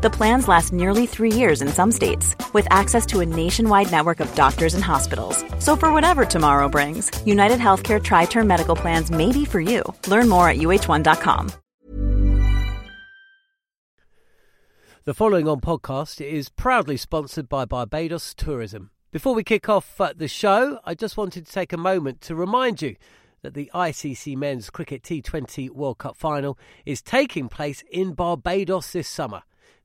The plans last nearly three years in some states, with access to a nationwide network of doctors and hospitals. So, for whatever tomorrow brings, United Healthcare Tri Term Medical Plans may be for you. Learn more at uh1.com. The following on podcast is proudly sponsored by Barbados Tourism. Before we kick off uh, the show, I just wanted to take a moment to remind you that the ICC Men's Cricket T20 World Cup final is taking place in Barbados this summer.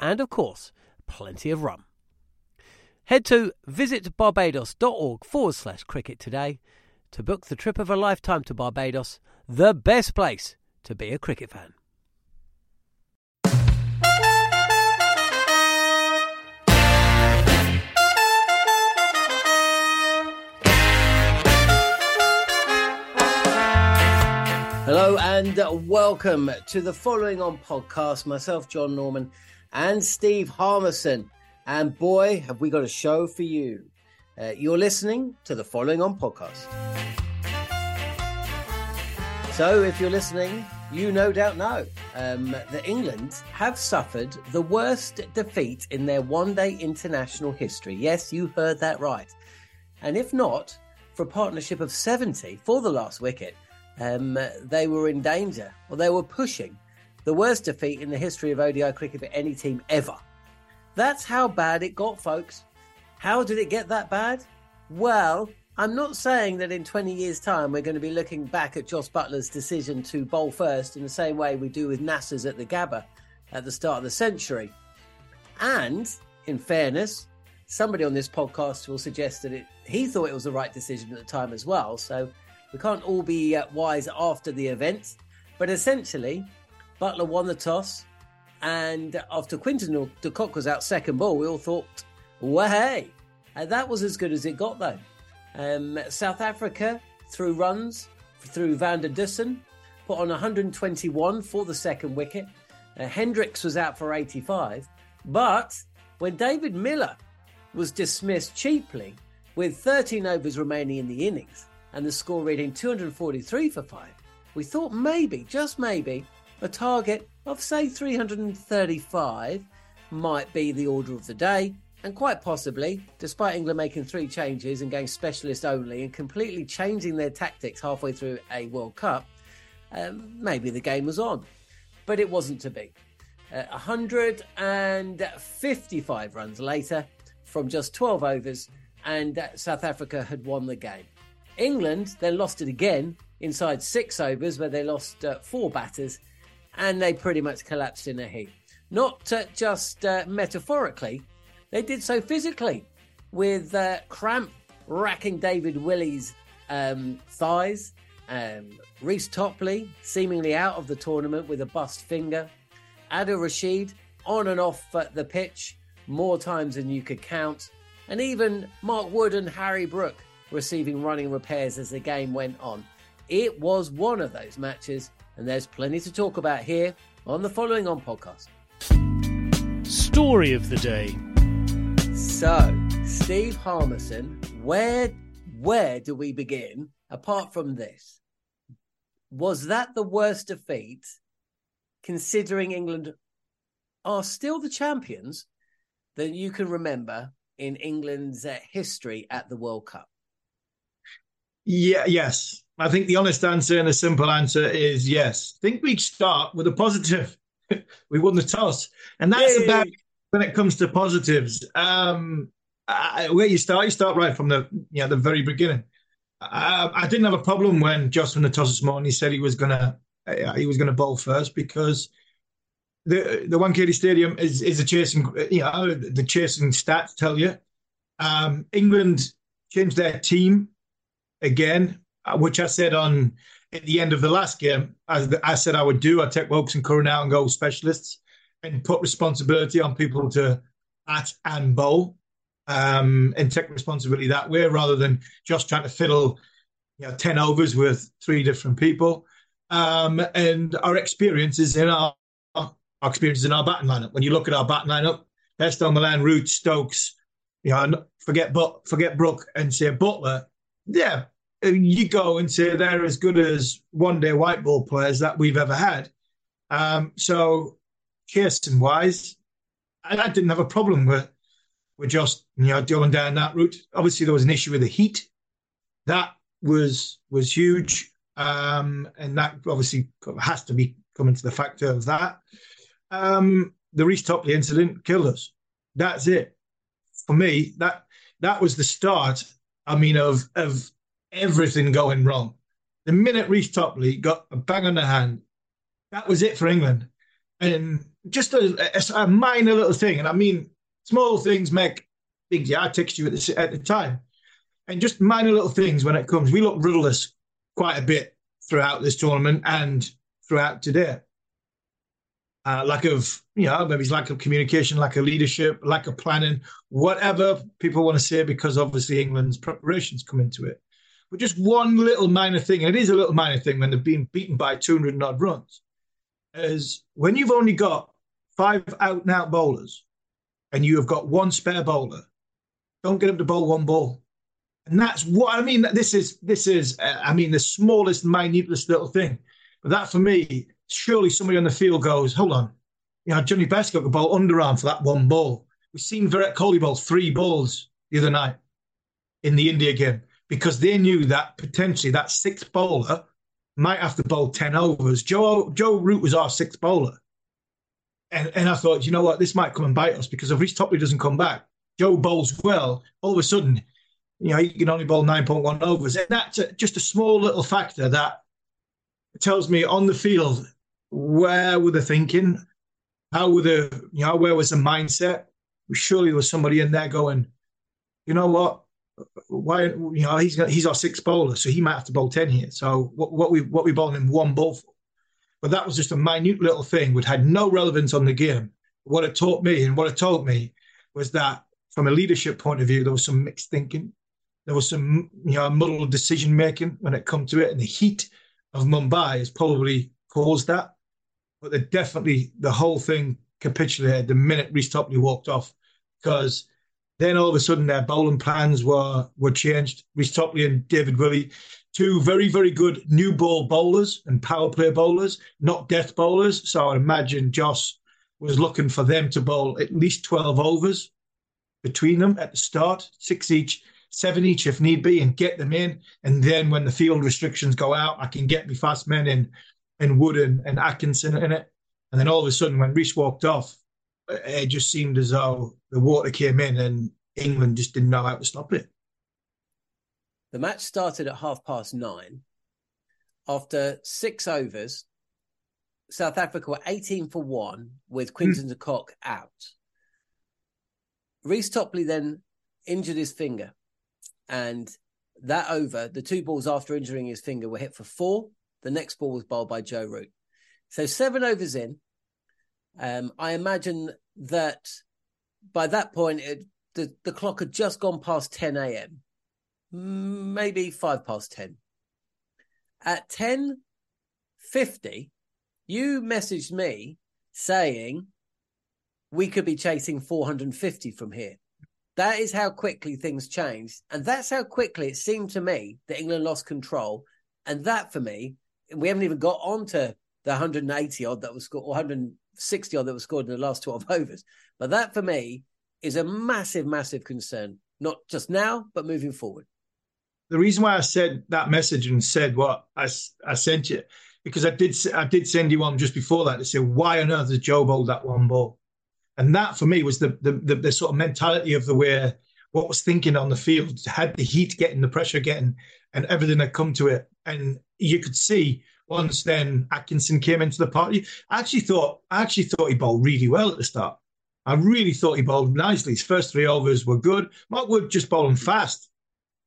and of course, plenty of rum. Head to visitbarbados.org forward slash cricket today to book the trip of a lifetime to Barbados, the best place to be a cricket fan. Hello and welcome to the following on podcast. Myself, Jon Norman, and Steve Harmison. And boy, have we got a show for you. Uh, you're listening to the following on podcast. So, if you're listening, you no doubt know um, that England have suffered the worst defeat in their one day international history. Yes, you heard that right. And if not, for a partnership of 70 for the last wicket, um, they were in danger, or they were pushing the worst defeat in the history of ODI cricket for any team ever. That's how bad it got, folks. How did it get that bad? Well, I'm not saying that in 20 years' time we're going to be looking back at Jos Buttler's decision to bowl first in the same way we do with Nasser's at the Gabba at the start of the century. And, in fairness, somebody on this podcast will suggest that it, he thought it was the right decision at the time as well. So we can't all be uh, wise after the event, but essentially, Buttler won the toss, and after Quinton de Kock was out second ball, we all thought, well, hey, and that was as good as it got though. Um, South Africa through runs through Van der Dussen, put on 121 for the second wicket. Uh, Hendricks was out for 85, but when David Miller was dismissed cheaply with 13 overs remaining in the innings, and the score reading 243 for 5, we thought maybe, just maybe, a target of say 335 might be the order of the day. And quite possibly, despite England making three changes and going specialist only and completely changing their tactics halfway through a World Cup, um, maybe the game was on. But it wasn't to be. Uh, 155 runs later from just 12 overs, and uh, South Africa had won the game. England then lost it again inside six overs, where they lost uh, four batters, and they pretty much collapsed in a heap. Not uh, just uh, metaphorically, they did so physically, with uh, cramp racking David Willey's um, thighs. Um, Reece Topley seemingly out of the tournament with a bust finger. Adil Rashid on and off the pitch more times than you could count. And even Mark Wood and Harry Brook receiving running repairs as the game went on. It was one of those matches, and there's plenty to talk about here on the following on podcast. Story of the day. So, Steve Harmison, where where do we begin apart from this? Was that the worst defeat considering England are still the champions that you can remember in England's uh, history at the World Cup? Yeah, yes. I think the honest answer and the simple answer is yes. I think we start with a positive. we won the toss, and that's Yay. about when it comes to positives. Um, I, where you start, you start right from the you know, the very beginning. I, I didn't have a problem when Jos won the toss this morning. He said he was gonna uh, he was gonna bowl first because the the Wankhede Stadium is is a chasing. You know, the chasing stats tell you. Um, England changed their team again, uh, which I said on at the end of the last game. I, I said I would do. I'd take Woakes and Curran out and go specialists and put responsibility on people to at and bowl um, and take responsibility that way rather than just trying to fiddle you know, 10 overs with three different people. Um, and our experiences in our, our experiences in our batting lineup. When you look at our batting lineup, Heston, Malan, Root, Stokes, you know, forget but forget Brook and say Buttler. Yeah, you go and say they're as good as one day white ball players that we've ever had. Um, so, Kirsten wise, I, I didn't have a problem with with just you know going down that route. Obviously, there was an issue with the heat. That was was huge, um, and that obviously has to be coming to the factor of that. Um, the Reece Topley incident killed us. That's it for me. That that was the start. I mean, of of everything going wrong. The minute Reece Topley got a bang on the hand, that was it for England. And just a, a, minor little thing, and I mean, small things make big. Yeah, I text you at the, at the time, and just minor little things when it comes. We look rudderless quite a bit throughout this tournament and throughout today. Uh, lack of, you know, maybe it's lack of communication, lack of leadership, lack of planning, whatever people want to say, because obviously England's preparations come into it. But just one little minor thing, and it is a little minor thing when they've been beaten by 200 and odd runs, is when you've only got five out and out bowlers and you have got one spare bowler, don't get them to bowl one ball. And that's what I mean. This is this is uh, I mean the smallest, minutest little thing, but that for me, surely somebody on the field goes, hold on, you know Johnny got the ball underarm for that one ball. We've seen Virat Kohli bowl three balls the other night in the India game because they knew that potentially that sixth bowler might have to bowl ten overs. Joe Joe Root was our sixth bowler, and and I thought, you know what, this might come and bite us because if Reece Topley doesn't come back, Joe bowls well. All of a sudden you know, you can only bowl 9.1 overs. And that's a, just a small little factor that tells me on the field where were they thinking? How were the, you know, where was the mindset? Surely there was somebody in there going, you know what? Why, you know, he's got, he's our sixth bowler, so he might have to bowl 10 here. So what, what we what we bowling him one ball for. But that was just a minute little thing which had no relevance on the game. What it taught me and what it told me was that from a leadership point of view, there was some mixed thinking there was some you know muddled decision making when it come to it, and the heat of Mumbai has probably caused that. But definitely the whole thing capitulated the minute Reece Topley walked off, because then all of a sudden their bowling plans were were changed. Reece Topley and David Willey, two very very good new ball bowlers and power play bowlers, not death bowlers. So I imagine Jos was looking for them to bowl at least twelve overs between them at the start, six each seven each if need be, and get them in. And then when the field restrictions go out, I can get me fast men in, in Wood and, and Atkinson in it. And then all of a sudden, when Reece walked off, it just seemed as though the water came in and England just didn't know how to stop it. The match started at half past nine. After six overs, South Africa were 18 for one with Quinton mm. de Kock out. Reece Topley then injured his finger and that over, the two balls after injuring his finger were hit for four. The next ball was bowled by Joe Root. So seven overs in. Um, I imagine that by that point, it, the, the clock had just gone past 10 a.m., maybe five past 10. At 10.50, you messaged me saying we could be chasing 450 from here. That is how quickly things changed. And that's how quickly it seemed to me that England lost control. And that for me, we haven't even got on to the 180 odd that was scored, or 160 odd that was scored in the last 12 overs. But that for me is a massive, massive concern, not just now, but moving forward. The reason why I said that message and said what I, I sent you, because I did I did send you one just before that to say, why on earth has Joe bowled that one ball? And that for me was the, the the, the, sort of mentality of the way what was thinking on the field had the heat getting, the pressure getting, and everything that come to it. And you could see once then Atkinson came into the party. I actually thought I actually thought he bowled really well at the start. I really thought he bowled nicely. His first three overs were good. Mark Wood just bowling fast.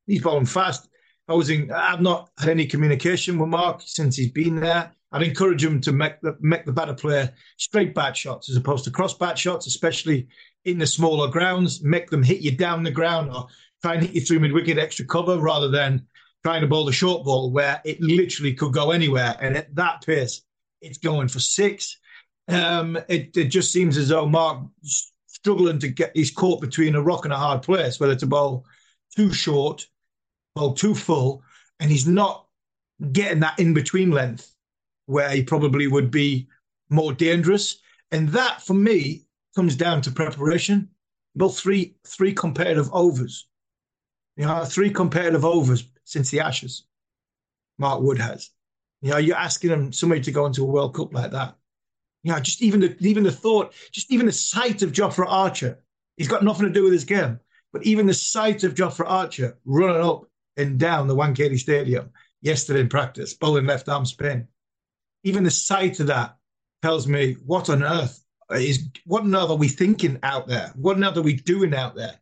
He's bowling fast. I was in, I've not had any communication with Mark since he's been there. I'd encourage him to make the make the batter play straight bat shots as opposed to cross bat shots, especially in the smaller grounds. Make them hit you down the ground or try and hit you through mid wicket extra cover rather than trying to bowl the short ball where it literally could go anywhere. And at that pace, it's going for six. Um, it, it just seems as though Mark struggling to get he's caught between a rock and a hard place, whether to bowl too short, bowl too full, and he's not getting that in between length where he probably would be more dangerous. And that, for me, comes down to preparation. Both three three competitive overs. You know, three competitive overs since the Ashes. Mark Wood has. You know, you're asking him somebody to go into a World Cup like that. You know, just even the even the thought, just even the sight of Jofra Archer. He's got nothing to do with his game, but even the sight of Jofra Archer running up and down the Wankhede Stadium yesterday in practice, bowling left arm spin even the sight of that tells me what on earth is what on earth are we thinking out there? What on earth are we doing out there?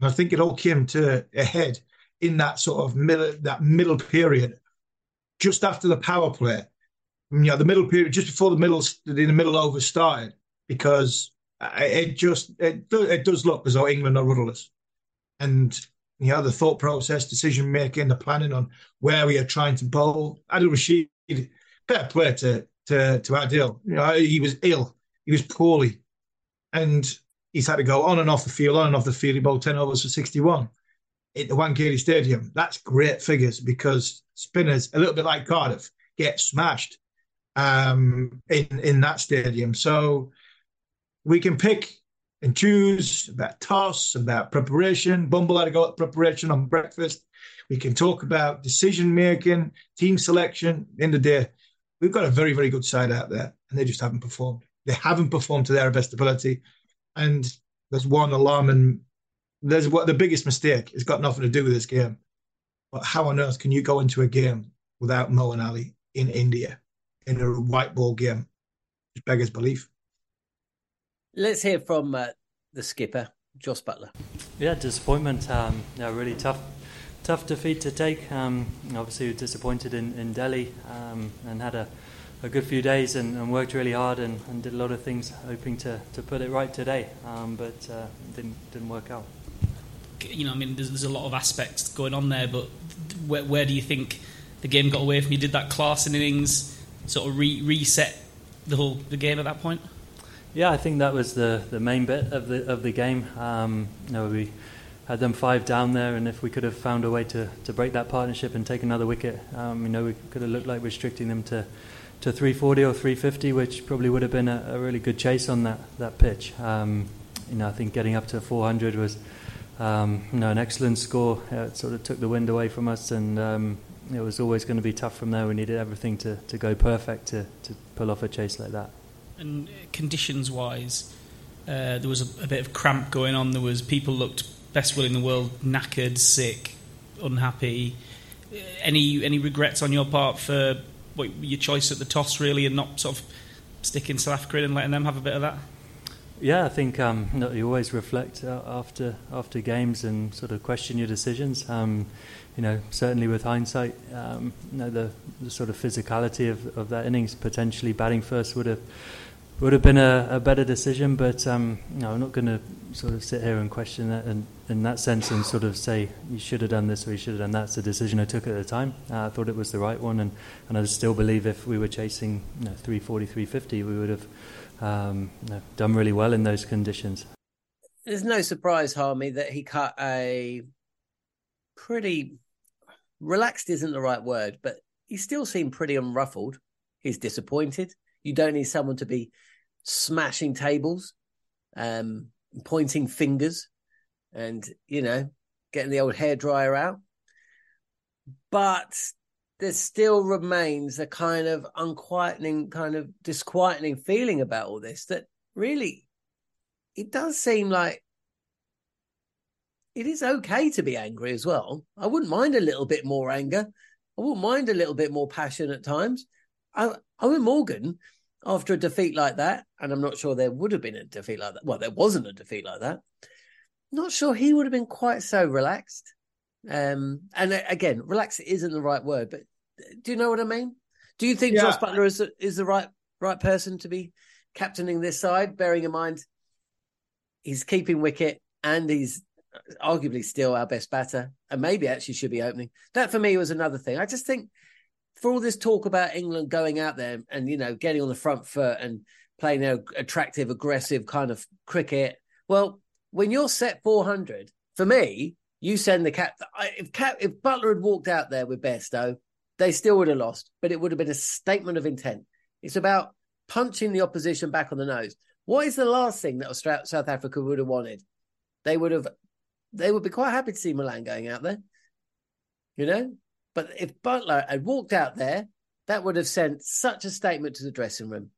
And I think it all came to a head in that sort of middle that middle period, just after the power play. Mm, you know, the middle period, just before the middle in the middle over started, because it just it, it does look as though England are rudderless, and you know the thought process, decision making, the planning on where we are trying to bowl. Adil Rashid fair play to to to Adil. You know, he was ill, he was poorly, and he's had to go on and off the field, on and off the field. He bowled ten overs for sixty-one at the Wankhede Stadium. That's great figures because spinners, a little bit like Cardiff, get smashed um, in in that stadium. So we can pick and choose about toss, about preparation. Bumble had to go at preparation on breakfast. We can talk about decision making, team selection. In the day, we've got a very, very good side out there, and they just haven't performed. They haven't performed to their best ability. And there's one alarm, and there's what the biggest mistake. It's got nothing to do with this game. But how on earth can you go into a game without Moeen Ali in India in a white ball game? Just beggars belief. Let's hear from uh, the skipper, Jos Buttler. Yeah, disappointment. Um, yeah, really tough tough defeat to take. Um, obviously, disappointed in, in Delhi um, and had a, a good few days and, and worked really hard and, and, did a lot of things hoping to, to put it right today, um, but uh, didn't didn't work out. You know, I mean, there's, there's, a lot of aspects going on there, but where, where do you think the game got away from you? Did that Klaasen innings sort of re- reset the whole the game at that point? Yeah, I think that was the, the main bit of the of the game. Um, you know, we had them five down there, and if we could have found a way to, to break that partnership and take another wicket, um, you know, we could have looked like restricting them to, to 340 or 350, which probably would have been a, a really good chase on that that pitch. Um, you know, I think getting up to 400 was, um, you know, an excellent score. It sort of took the wind away from us, and um, it was always going to be tough from there. We needed everything to, to go perfect to, to pull off a chase like that. And conditions wise, uh, there was a, a, bit of cramp going on. There was people looked best will in the world, knackered, sick, unhappy. Any any regrets on your part for what, your choice at the toss, really, and not sort of sticking South Africa in and letting them have a bit of that? Yeah, I think um, you always reflect uh, after after games and sort of question your decisions. Um, you know, certainly with hindsight, um, you know, the, the sort of physicality of, of that innings, potentially batting first would have would have been a, a better decision. But um, no, I'm not going to sort of sit here and question that in, in that sense and sort of say you should have done this or you should have done that. It's a decision I took at the time. Uh, I thought it was the right one, and, and I still believe if we were chasing you know, 340, 350, we would have um, you know, done really well in those conditions. There's no surprise, Harmy, that he cut a pretty relaxed isn't the right word, but he still seemed pretty unruffled. He's disappointed. You don't need someone to be smashing tables, um, pointing fingers, and you know, getting the old hair dryer out. But there still remains a kind of unquietening, kind of disquieting feeling about all this that really it does seem like it is okay to be angry as well. I wouldn't mind a little bit more anger. I wouldn't mind a little bit more passion at times. Eoin Morgan, after a defeat like that, and I'm not sure there would have been a defeat like that. Well, there wasn't a defeat like that. Not sure he would have been quite so relaxed. Um, and uh, again, relaxed isn't the right word, but do you know what I mean? Do you think yeah. Jos Buttler is is the right right person to be captaining this side? Bearing in mind he's keeping wicket and he's arguably still our best batter, and maybe actually should be opening. That for me was another thing. I just think for all this talk about England going out there and you know getting on the front foot and playing their attractive, aggressive kind of cricket. Well, when you're set 400, for me, you send the cap. If cap, if Buttler had walked out there with Bairstow, they still would have lost, but it would have been a statement of intent. It's about punching the opposition back on the nose. What is the last thing that South Africa would have wanted? They would have, they would be quite happy to see Malan going out there, you know. But if Buttler had walked out there, that would have sent such a statement to the dressing room.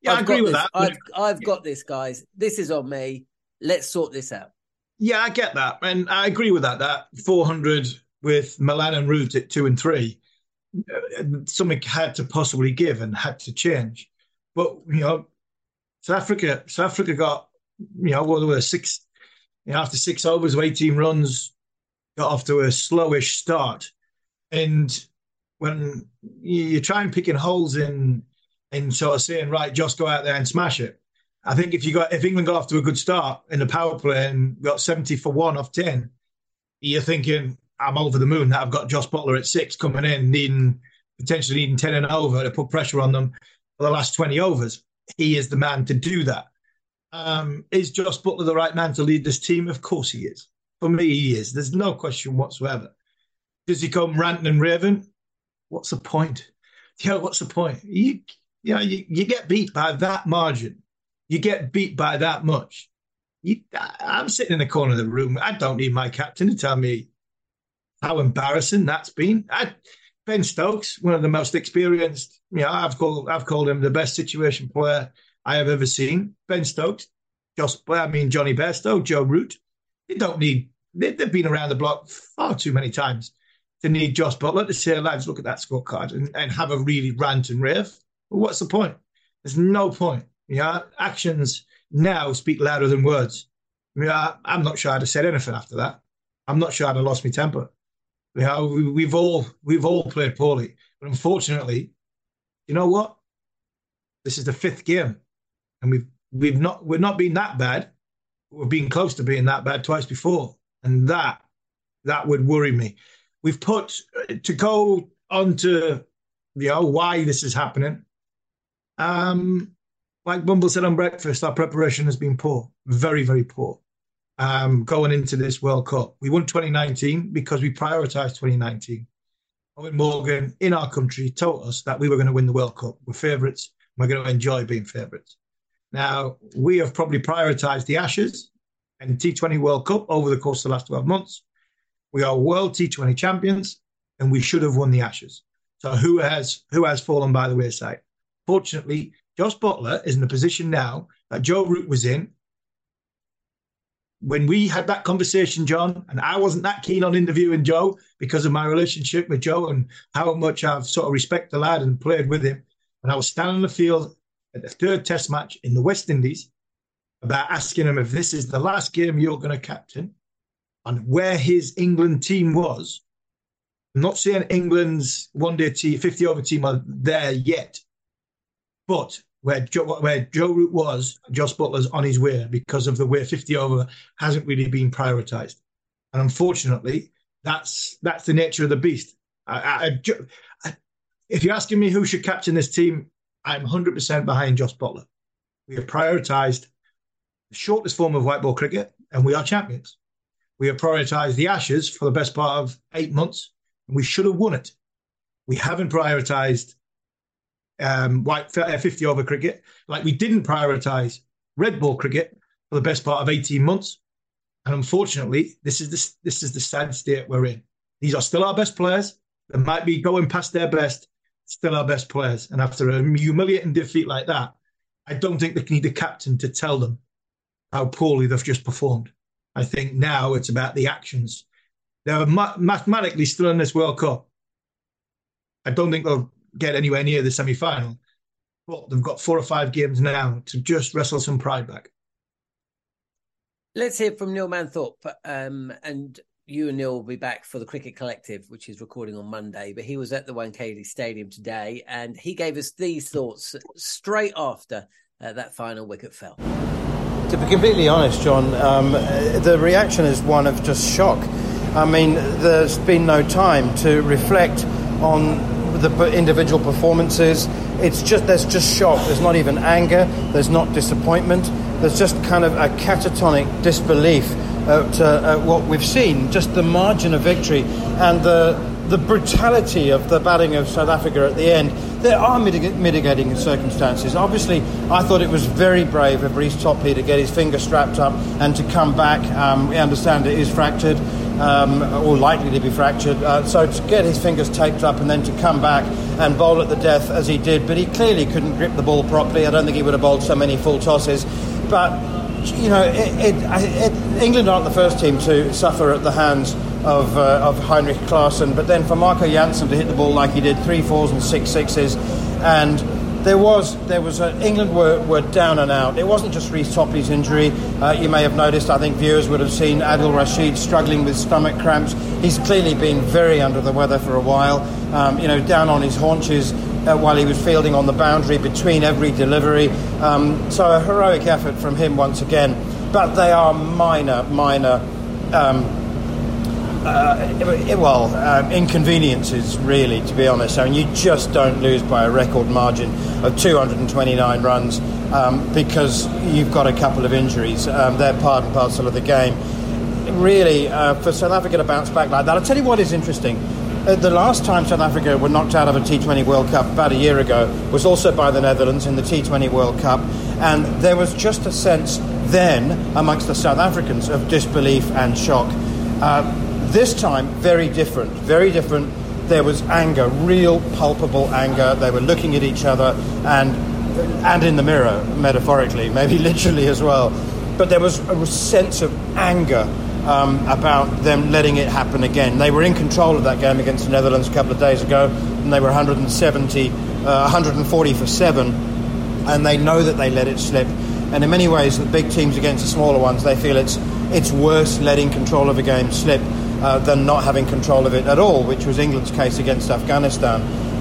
Yeah, I've i agree with this. that. I've, I've got this, guys. This is on me. Let's sort this out. Yeah, I get that, and I agree with that. That 400 with Malan and Root at two and three, something had to possibly give and had to change. But you know, South Africa, South Africa got you know what were six, you know, after six overs of 18 runs, got off to a slowish start, and when you're trying picking holes in in sort of saying right, just go out there and smash it. I think if you got if England got off to a good start in the power play and got 70 for one off 10, you're thinking, I'm over the moon that I've got Jos Buttler at six coming in, needing potentially needing 10 and over to put pressure on them for the last 20 overs. He is the man to do that. Um, is Jos Buttler the right man to lead this team? Of course he is. For me, he is. There's no question whatsoever. Does he come ranting and raving? What's the point? Yeah, what's the point? You, you know, you, you get beat by that margin you get beat by that much. You, I'm sitting in the corner of the room. I don't need my captain to tell me how embarrassing that's been. I, ben Stokes, one of the most experienced, you know, I've called I've called him the best situation player I have ever seen. Ben Stokes, just I mean Jonny Bairstow, Joe Root. They don't need. They, have been around the block far too many times to need Josh Buttler to say, lads, look at that scorecard and, and have a really rant and rave. What's the point? There's no point. Yeah, actions now speak louder than words. I mean, I, am not sure I'd have said anything after that. I'm not sure I'd have lost my temper. Know, we, we've all we've all played poorly, but unfortunately, you know what? This is the fifth game, and we've we've not we're not been that bad. We've been close to being that bad twice before, and that that would worry me. We've put to go on to you know why this is happening. Um, like Bumble said on breakfast, our preparation has been poor, very, very poor. Um, going into this World Cup, we won 2019 because we prioritised 2019. Eoin Morgan in our country told us that we were going to win the World Cup. We're favourites. We're going to enjoy being favourites. Now we have probably prioritised the Ashes and T20 World Cup over the course of the last 12 months. We are world T20 champions, and we should have won the Ashes. So who has who has fallen by the wayside? Fortunately, Jos Buttler is in the position now that Joe Root was in. When we had that conversation, Jon, and I wasn't that keen on interviewing Joe because of my relationship with Joe and how much I've sort of respect the lad and played with him. And I was standing on the field at the third test match in the West Indies about asking him if this is the last game you're going to captain and where his England team was. I'm not saying England's one day team, 50 over team are there yet, but where Joe, where Joe Root was, Jos Buttler's on his way because of the way 50 over hasn't really been prioritised. And unfortunately, that's that's the nature of the beast. I, I, I, if you're asking me who should captain this team, I'm 100% behind Josh Buttler. We have prioritised the shortest form of white ball cricket, and we are champions. We have prioritised the Ashes for the best part of eight months, and we should have won it. We haven't prioritised um, white uh, 50 over cricket, like we didn't prioritise red ball cricket for the best part of 18 months. And unfortunately, this is the, this is the sad state we're in. These are still our best players. They might be going past their best, still our best players. And after a humiliating defeat like that, I don't think they need a captain to tell them how poorly they've just performed. I think now it's about the actions. They're ma- mathematically still in this World Cup. I don't think they'll get anywhere near the semi final. But they've got four or five games now to just wrestle some pride back. Let's hear from Neil Manthorp Um, and you and Neil will be back for the Cricket Collective, which is recording on Monday. But he was at the Wankhede Stadium today, and he gave us these thoughts straight after uh, that final wicket fell. To be completely honest, Jon, um, the reaction is one of just shock. I mean, there's been no time to reflect on the individual performances. It's just there's just shock. There's not even anger. There's not disappointment. There's just kind of a catatonic disbelief at, uh, at what we've seen, just the margin of victory and the the brutality of the batting of South Africa at the end. There are mitig- mitigating circumstances. Obviously, I thought it was very brave of Reece Topley to get his finger strapped up and to come back. Um, we understand it is fractured. Um, or likely to be fractured. Uh, so to get his fingers taped up and then to come back and bowl at the death as he did, but he clearly couldn't grip the ball properly. I don't think he would have bowled so many full tosses. But you know, it, it, it, England aren't the first team to suffer at the hands of, uh, of Heinrich Klaasen, but then for Marco Jansen to hit the ball like he did, three fours and six sixes, and there was there was a, England were, were down and out. It wasn't just Reece Topley's injury. Uh, you may have noticed. I think viewers would have seen Adil Rashid struggling with stomach cramps. He's clearly been very under the weather for a while. Um, you know, down on his haunches uh, while he was fielding on the boundary between every delivery. Um, so a heroic effort from him once again. But they are minor, minor. Um, uh, well, um, inconveniences, really, to be honest. I mean, you just don't lose by a record margin of 229 runs um, because you've got a couple of injuries. Um, they're part and parcel of the game. Really, uh, for South Africa to bounce back like that, I'll tell you what is interesting. Uh, the last time South Africa were knocked out of a T20 World Cup about a year ago was also by the Netherlands in the T20 World Cup, and there was just a sense then amongst the South Africans of disbelief and shock. Uh, this time, very different, very different. There was anger, real palpable anger. They were looking at each other and and in the mirror, metaphorically, maybe literally as well. But there was a sense of anger um, about them letting it happen again. They were in control of that game against the Netherlands a couple of days ago, and they were 170, uh, 140 for seven, and they know that they let it slip. And in many ways, the big teams against the smaller ones, they feel it's it's worse letting control of a game slip uh, than not having control of it at all, which was England's case against Afghanistan.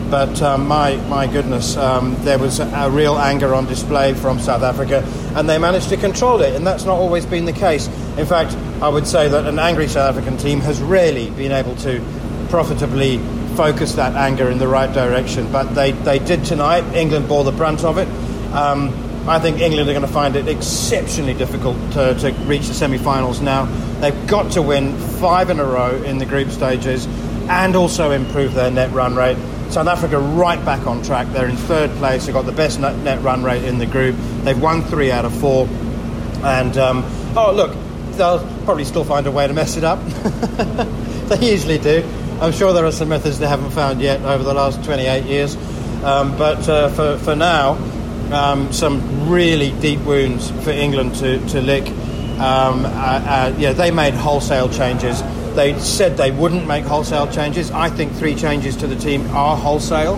But um, my my goodness, um, there was a, a, real anger on display from South Africa, and they managed to control it. And that's not always been the case. In fact, I would say that an angry South African team has rarely been able to profitably focus that anger in the right direction. But they, they did tonight. England bore the brunt of it. Um, I think England are going to find it exceptionally difficult to, to reach the semi finals now. They've got to win five in a row in the group stages and also improve their net run rate. South Africa right back on track. They're in third place. They've got the best net, net run rate in the group. They've won three out of four. And, um, oh, look, they'll probably still find a way to mess it up. they usually do. I'm sure there are some methods they haven't found yet over the last 28 years. Um, but uh, for, for now, um, some really deep wounds for England to, to lick. Um, uh, uh, yeah, they made wholesale changes. They said they wouldn't make wholesale changes. I think three changes to the team are wholesale.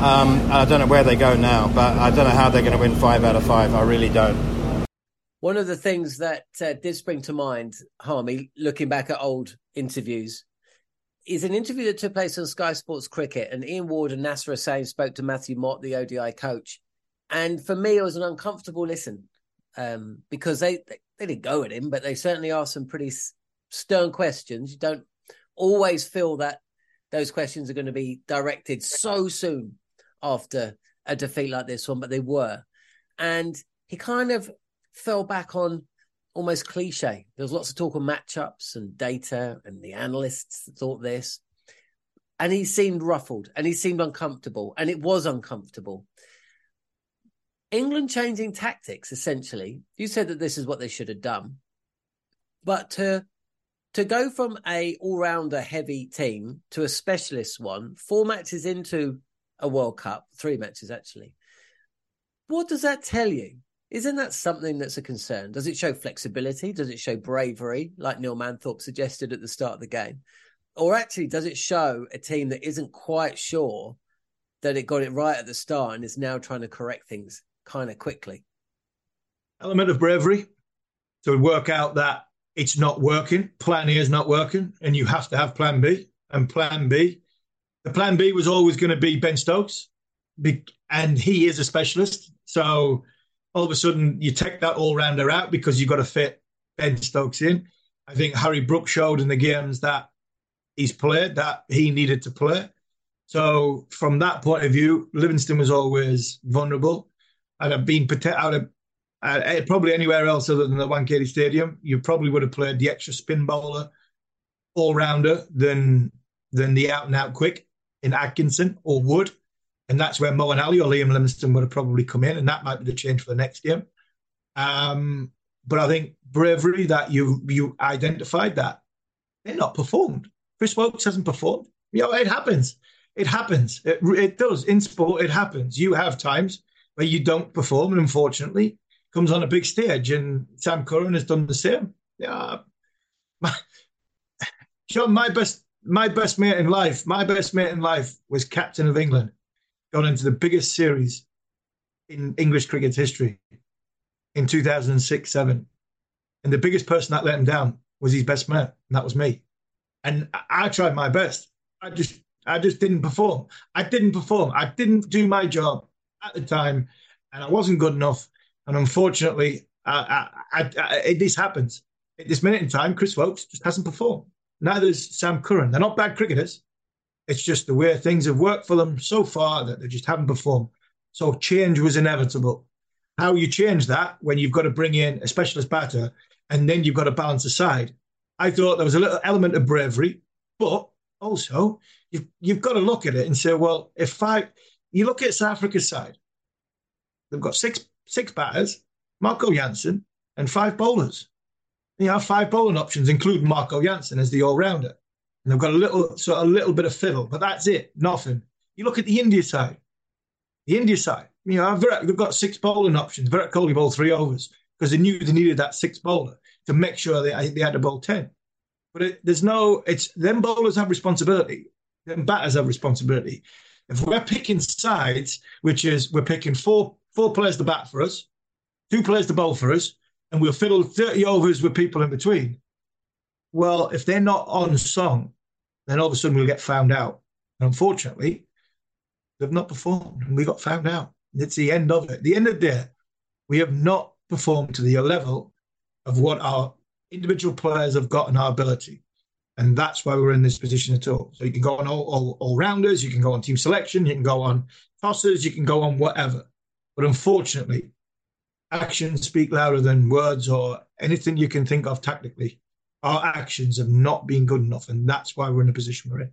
Um, I don't know where they go now, but I don't know how they're going to win five out of five. I really don't. One of the things that uh, did spring to mind, Harmy, looking back at old interviews, is an interview that took place on Sky Sports Cricket, and Ian Ward and Nasser Hussain spoke to Matthew Mott, the ODI coach, and for me, it was an uncomfortable listen um, because they, they, they didn't go at him, but they certainly asked some pretty stern questions. You don't always feel that those questions are going to be directed so soon after a defeat like this one, but they were. And he kind of fell back on almost cliche. There was lots of talk of matchups and data, and the analysts thought this. And he seemed ruffled and he seemed uncomfortable, and it was uncomfortable. England changing tactics, essentially. You said that this is what they should have done. But to to go from a all-rounder heavy team to a specialist one, four matches into a World Cup, three matches actually. What does that tell you? Isn't that something that's a concern? Does it show flexibility? Does it show bravery, like Neil Manthorp suggested at the start of the game? Or actually, does it show a team that isn't quite sure that it got it right at the start and is now trying to correct things kind of quickly? Element of bravery to work out that it's not working. Plan A is not working, and you have to have Plan B. And Plan B, the Plan B was always going to be Ben Stokes, and he is a specialist. So all of a sudden, you take that all rounder out because you've got to fit Ben Stokes in. I think Harry Brook showed in the games that he's played that he needed to play. So from that point of view, Livingstone was always vulnerable. I'd have been of uh, probably anywhere else other than the Wankhede Stadium, you probably would have played the extra spin bowler, all rounder than than the out and out quick in Atkinson or Wood, and that's where Moeen Ali or Liam Livingstone would have probably come in, and that might be the change for the next game. Um, but I think bravery that you you identified that they're not performed. Chris Woakes hasn't performed. You know, it happens. It happens. It, it does in sport. It happens. You have times where you don't perform, and unfortunately, comes on a big stage. And Sam Curran has done the same. Yeah, my, my best my best mate in life, my best mate in life was captain of England, gone into the biggest series in English cricket's history in 2006 7. And the biggest person that let him down was his best mate, and that was me. And I, tried my best. I just I just didn't perform. I didn't perform. I didn't do my job at the time, and I wasn't good enough. And unfortunately, I, I, I, this happens. At this minute in time, Chris Woakes just hasn't performed. Neither is Sam Curran. They're not bad cricketers. It's just the way things have worked for them so far that they just haven't performed. So change was inevitable. How you change that when you've got to bring in a specialist batter and then you've got to balance the side. I thought there was a little element of bravery, but also you've, you've got to look at it and say, well, if five, you look at South Africa's side, they've got six six batters, Marco Jansen, and five bowlers. You have five bowling options, including Marco Jansen as the all-rounder. And they've got a little of a little bit of fiddle, but that's it, nothing. You look at the India side. The India side, you know, they've got six bowling options. Virat Kohli bowled three overs because they knew they needed that six bowler to make sure they, they had to bowl 10. But it, there's no, it's them bowlers have responsibility, them batters have responsibility. If we're picking sides, which is we're picking four four players to bat for us, two players to bowl for us, and we'll fiddle 30 overs with people in between. Well, if they're not on song, then all of a sudden we'll get found out. And unfortunately, they've not performed and we got found out. It's the end of it. the end of the day, we have not performed to the level of what our individual players have got and our ability. And that's why we're in this position at all. So you can go on all, all, all rounders, you can go on team selection, you can go on tosses, you can go on whatever. But unfortunately, actions speak louder than words or anything you can think of tactically. Our actions have not been good enough, and that's why we're in the position we're in.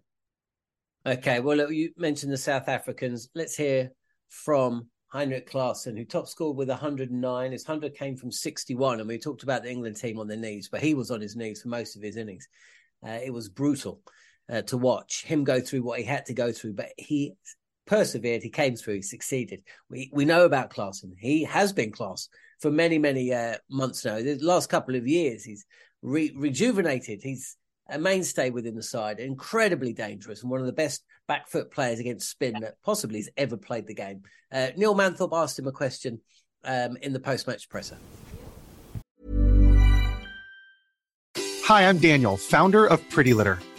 Okay, well, look, you mentioned the South Africans. Let's hear from Heinrich Klaasen, who top scored with 109. His 100 came from 61, and we talked about the England team on their knees, but he was on his knees for most of his innings. Uh, it was brutal uh, to watch him go through what he had to go through, but he persevered, he came through, he succeeded. We we know about Klaasen. He has been class for many, many uh, months now. The last couple of years, he's re- rejuvenated. He's a mainstay within the side, incredibly dangerous, and one of the best back foot players against spin that possibly has ever played the game. Uh, Neil Manthorp asked him a question um, in the post match presser. Hi, I'm Daniel, founder of Pretty Litter.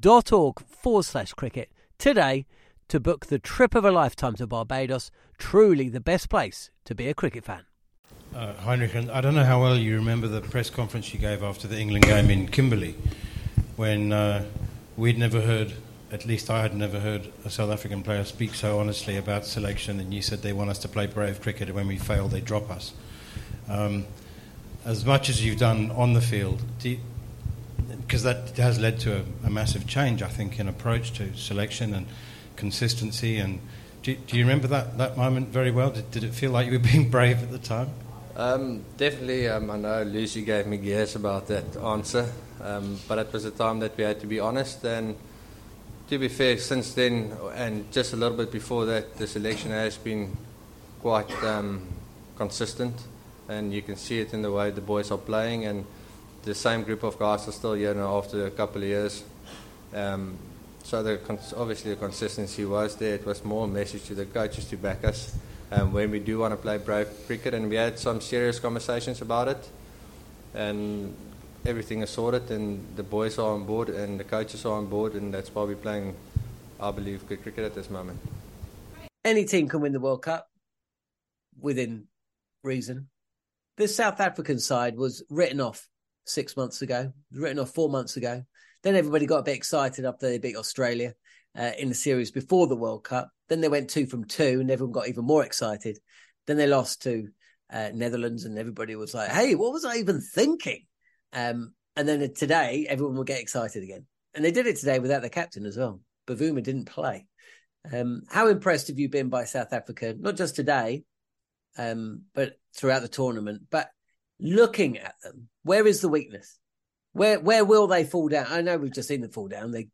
visitbarbados.org forward slash cricket today to book the trip of a lifetime to Barbados. Truly the best place to be a cricket fan. Uh, Heinrich, I don't know how well you remember the press conference you gave after the England game in Kimberley when uh, we'd never heard, at least I had never heard, a South African player speak so honestly about selection, and you said they want us to play brave cricket, and when we fail, they drop us. Um, as much as you've done on the field, because that has led to a, a, massive change, I think, in approach to selection and consistency. And do, do you remember that, that moment very well? Did, did, it feel like you were being brave at the time? Um, definitely. Um, I know Lucy gave me gears about that answer, um, but it was a time that we had to be honest. And to be fair, since then, and just a little bit before that, the selection has been quite um, consistent and you can see it in the way the boys are playing, and the same group of guys are still here now after a couple of years. Um, so the, obviously the consistency was there. It was more a message to the coaches to back us um, when we do want to play brave cricket, and we had some serious conversations about it, and everything is sorted, and the boys are on board, and the coaches are on board, and that's why we're playing, I believe, good cricket at this moment. Any team can win the World Cup within reason the South African side was written off six months ago, written off four months ago. Then everybody got a bit excited after they beat Australia uh, in the series before the World Cup. Then they went two from two, and everyone got even more excited. Then they lost to uh, Netherlands, and everybody was like, "Hey, what was I even thinking?" Um, and then today, everyone will get excited again, and they did it today without the captain as well. Bavuma didn't play. Um, how impressed have you been by South Africa? Not just today, um, but throughout the tournament. But looking at them, where is the weakness? Where where will they fall down? I know we've just seen them fall down. They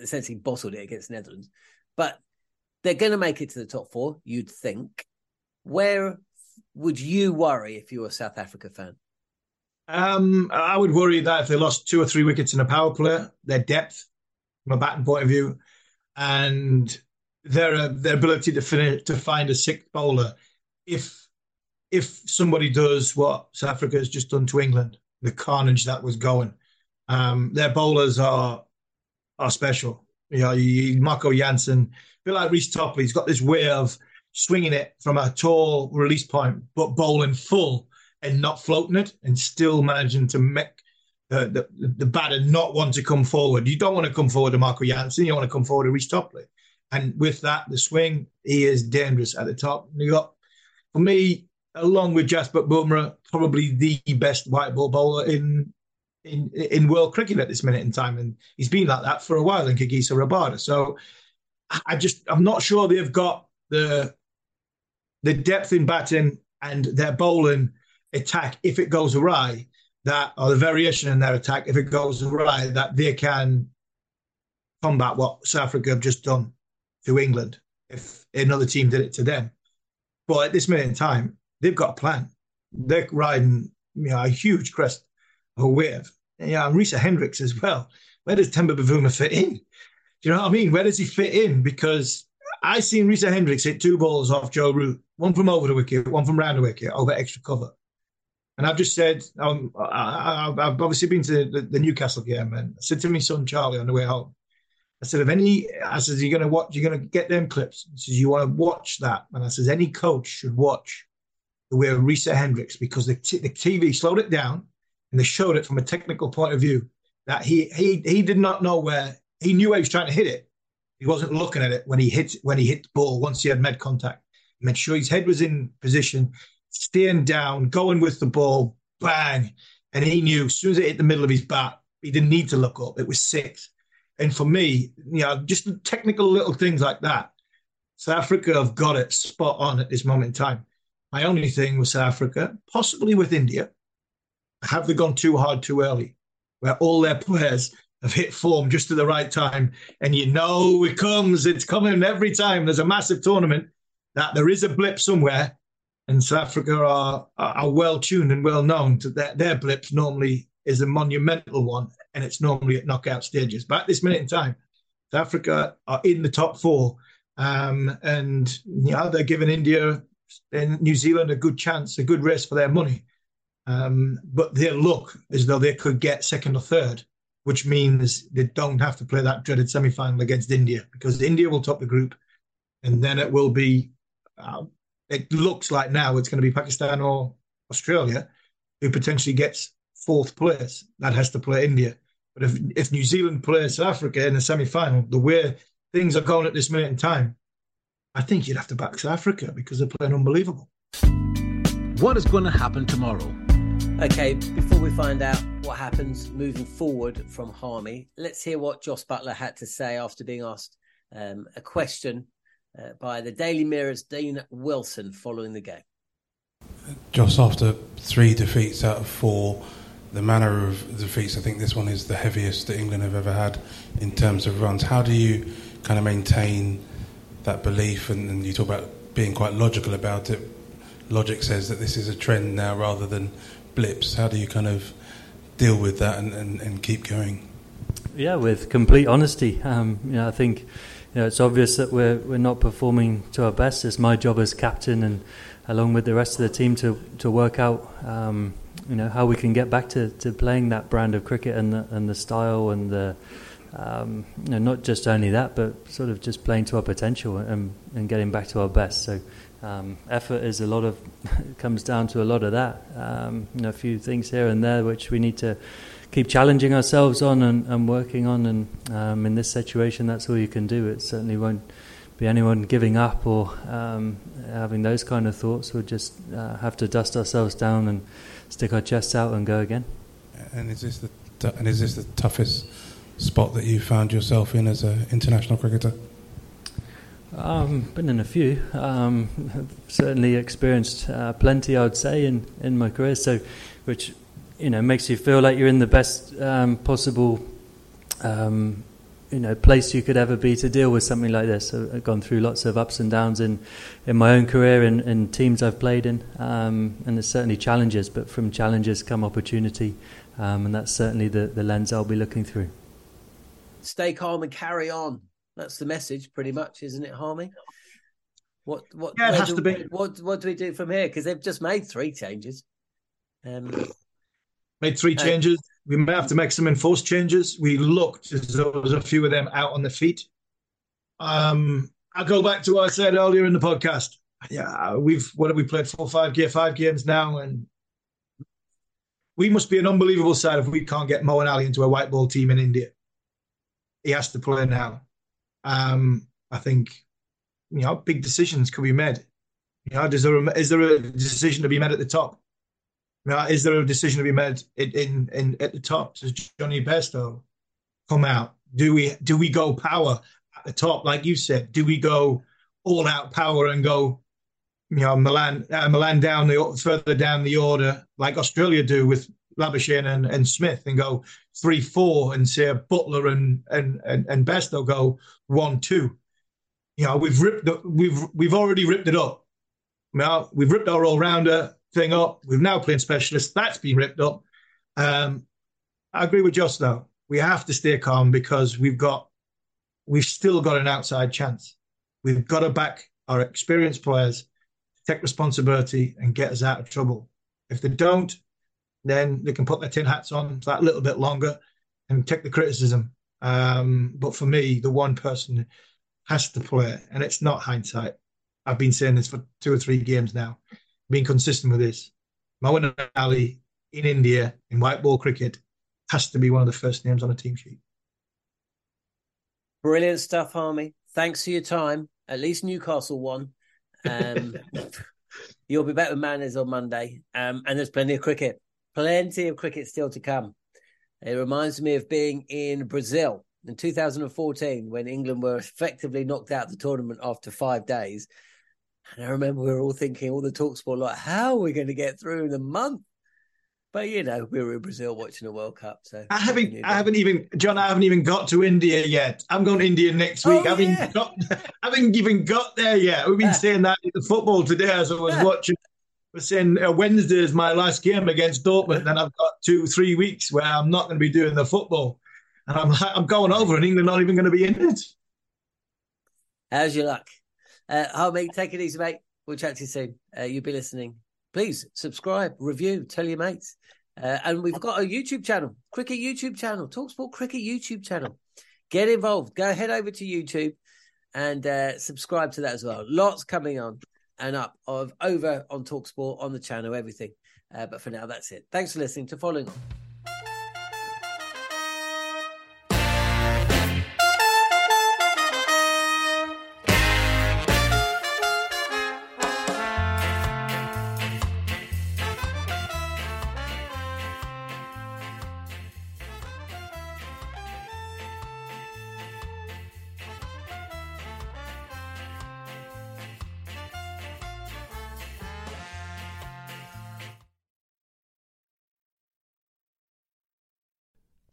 essentially bottled it against Netherlands, but they're going to make it to the top four. You'd think. Where would you worry if you were a South Africa fan? Um, I would worry that if they lost two or three wickets in a power play, their depth from a batting point of view, and their uh, their ability to finish to find a sixth bowler. If if somebody does what South Africa has just done to England, the carnage that was going, um, their bowlers are are special. You know, you, Marco Jansen, a bit like Reece Topley, he's got this way of swinging it from a tall release point, but bowling full and not floating it, and still managing to make the, the, the batter not want to come forward. You don't want to come forward to Marco Jansen, you want to come forward to Reece Topley. And with that, the swing, he is dangerous at the top. And you got, for me, along with Jasprit Bumrah, probably the best white ball bowler in in in world cricket at this minute in time, and he's been like that for a while in Kagiso Rabada. So I just I'm not sure they've got the the depth in batting and their bowling attack if it goes awry that or the variation in their attack if it goes awry that they can combat what South Africa have just done to England if another team did it to them. But at this minute in time, they've got a plan. They're riding you know, a huge crest of wave. Yeah, and Reeza Hendricks as well. Where does Temba Bavuma fit in? Do you know what I mean? Where does he fit in? Because I seen Reeza Hendricks hit two balls off Joe Root, one from over the wicket, one from round the wicket, over extra cover. And I've just said, um, I, have obviously been to the, the, Newcastle game, and I said to my son Charlie on the way home, I said, if any, I said, you're going to watch, you're going to get them clips. He says, you want to watch that. And I says, any coach should watch the way of Reeza Hendricks because the, t- the TV slowed it down and they showed it from a technical point of view that he, he, he did not know where, he knew where he was trying to hit it. He wasn't looking at it when he hit, when he hit the ball once he had made contact. He made sure his head was in position, staying down, going with the ball, bang. And he knew as soon as it hit the middle of his bat, he didn't need to look up. It was six. And for me, you know, just technical little things like that. South Africa have got it spot on at this moment in time. My only thing with South Africa, possibly with India, have they gone too hard too early, where all their players have hit form just at the right time, and you know it comes, it's coming every time. There's a massive tournament that there is a blip somewhere, and South Africa are are, well tuned and well known to their, their blips normally is a monumental one, and it's normally at knockout stages. But at this minute in time, South Africa are in the top four, um, and know they're giving India and New Zealand a good chance, a good race for their money. Um, but they look as though they could get second or third, which means they don't have to play that dreaded semi final against India because India will top the group, and then it will be. Uh, it looks like now it's going to be Pakistan or Australia who potentially gets fourth place. That has to play India. But if if New Zealand plays South Africa in the semi final, the way things are going at this minute in time, I think you'd have to back South Africa because they're playing unbelievable. What is going to happen tomorrow? Okay, before we find out what happens moving forward from Harmy, let's hear what Jos Buttler had to say after being asked um, a question uh, by the Daily Mirror's Dean Wilson following the game. Just after three defeats out of four, the manner of defeats, I think this one is the heaviest that England have ever had in terms of runs. How do you kind of maintain that belief? And, and you talk about being quite logical about it. Logic says that this is a trend now rather than blips. How do you kind of deal with that and, and, and keep going? Yeah, with complete honesty. Um, you know, I think you know, it's obvious that we're we're not performing to our best. It's my job as captain and along with the rest of the team to to work out um, you know how we can get back to, to playing that brand of cricket and the, and the style and the um, you know, not just only that, but sort of just playing to our potential and, and getting back to our best. So um, effort is a lot of comes down to a lot of that. Um, you know, a few things here and there which we need to keep challenging ourselves on and, and working on. And um, in this situation, that's all you can do. It certainly won't be anyone giving up or um, having those kind of thoughts. We'll just uh, have to dust ourselves down and stick our chests out and go again. And is this the t- and is this the toughest spot that you found yourself in as an international cricketer? Um, been in a few. Um, certainly experienced uh, plenty, I would say, in, in my career. So, which you know makes you feel like you're in the best um, possible um, you know place you could ever be to deal with something like this. I've gone through lots of ups and downs in in my own career and in, teams I've played in, um, and there's certainly challenges. But from challenges come opportunity, um, and that's certainly the the lens I'll be looking through. Stay calm and carry on. That's the message, pretty much, isn't it, Harmy? What what yeah, it has do, to be. What what do we do from here? Because they've just made three changes. Um, made three uh, changes. We may have to make some enforced changes. We looked as though there was a few of them out on the feet. Um, I'll go back to what I said earlier in the podcast. Yeah, we've what have we played four, five gear, five games now, and we must be an unbelievable side if we can't get Moeen Ali into a white ball team in India. He has to play now. Um, I think you know big decisions could be made. You know, is there a, is there a decision to be made at the top? Now, is there a decision to be made in, in, in at the top? Does Jonny Bairstow come out? Do we do we go power at the top, like you said? Do we go all out power and go, you know, Milan uh, Malan down the further down the order, like Australia do with Labuschagne and, and Smith, and go three four, and say Buttler and and and, and Bairstow go one two. You know, we've ripped the, we've we've already ripped it up. Now we've ripped our all rounder thing up. We've now playing specialists. That's been ripped up. Um, I agree with Jos though. We have to stay calm because we've got we've still got an outside chance. We've got to back our experienced players, take responsibility, and get us out of trouble. If they don't, then they can put their tin hats on for that little bit longer and take the criticism. Um, but for me, the one person has to play, and it's not hindsight. I've been saying this for two or three games now, being consistent with this. Moeen Ali in India in white ball cricket has to be one of the first names on a team sheet. Brilliant stuff, Harmy. Thanks for your time. At least Newcastle won. Um, you'll be back with manners on Monday. Um, and there's plenty of cricket. Plenty of cricket still to come. It reminds me of being in Brazil in 2014 when England were effectively knocked out of the tournament after five days. And I remember we were all thinking, all the talk sport, like, how are we going to get through in a month? But you know, we were in Brazil watching a World Cup. So I haven't, I haven't even, Jon, I haven't even got to India yet. I'm going to India next oh, week. Oh, I haven't yeah. got, I haven't even got there yet. We've been ah. saying that in the football today as I was ah. watching. Saying uh, Wednesday is my last game against Dortmund. Then I've got two, three weeks where I'm not going to be doing the football, and I'm I'm going over, and England not even going to be in it. How's your luck? Uh, mate, take it easy, mate. We'll chat to you soon. Uh, you'll be listening please subscribe, review, tell your mates. Uh, and we've got a YouTube channel, Cricket YouTube channel, Talksport Cricket YouTube channel. Get involved. Go head over to YouTube and uh, subscribe to that as well. Lots coming on and up of over on Talksport on the channel, everything. Uh, but for now, that's it. Thanks for listening to Following On.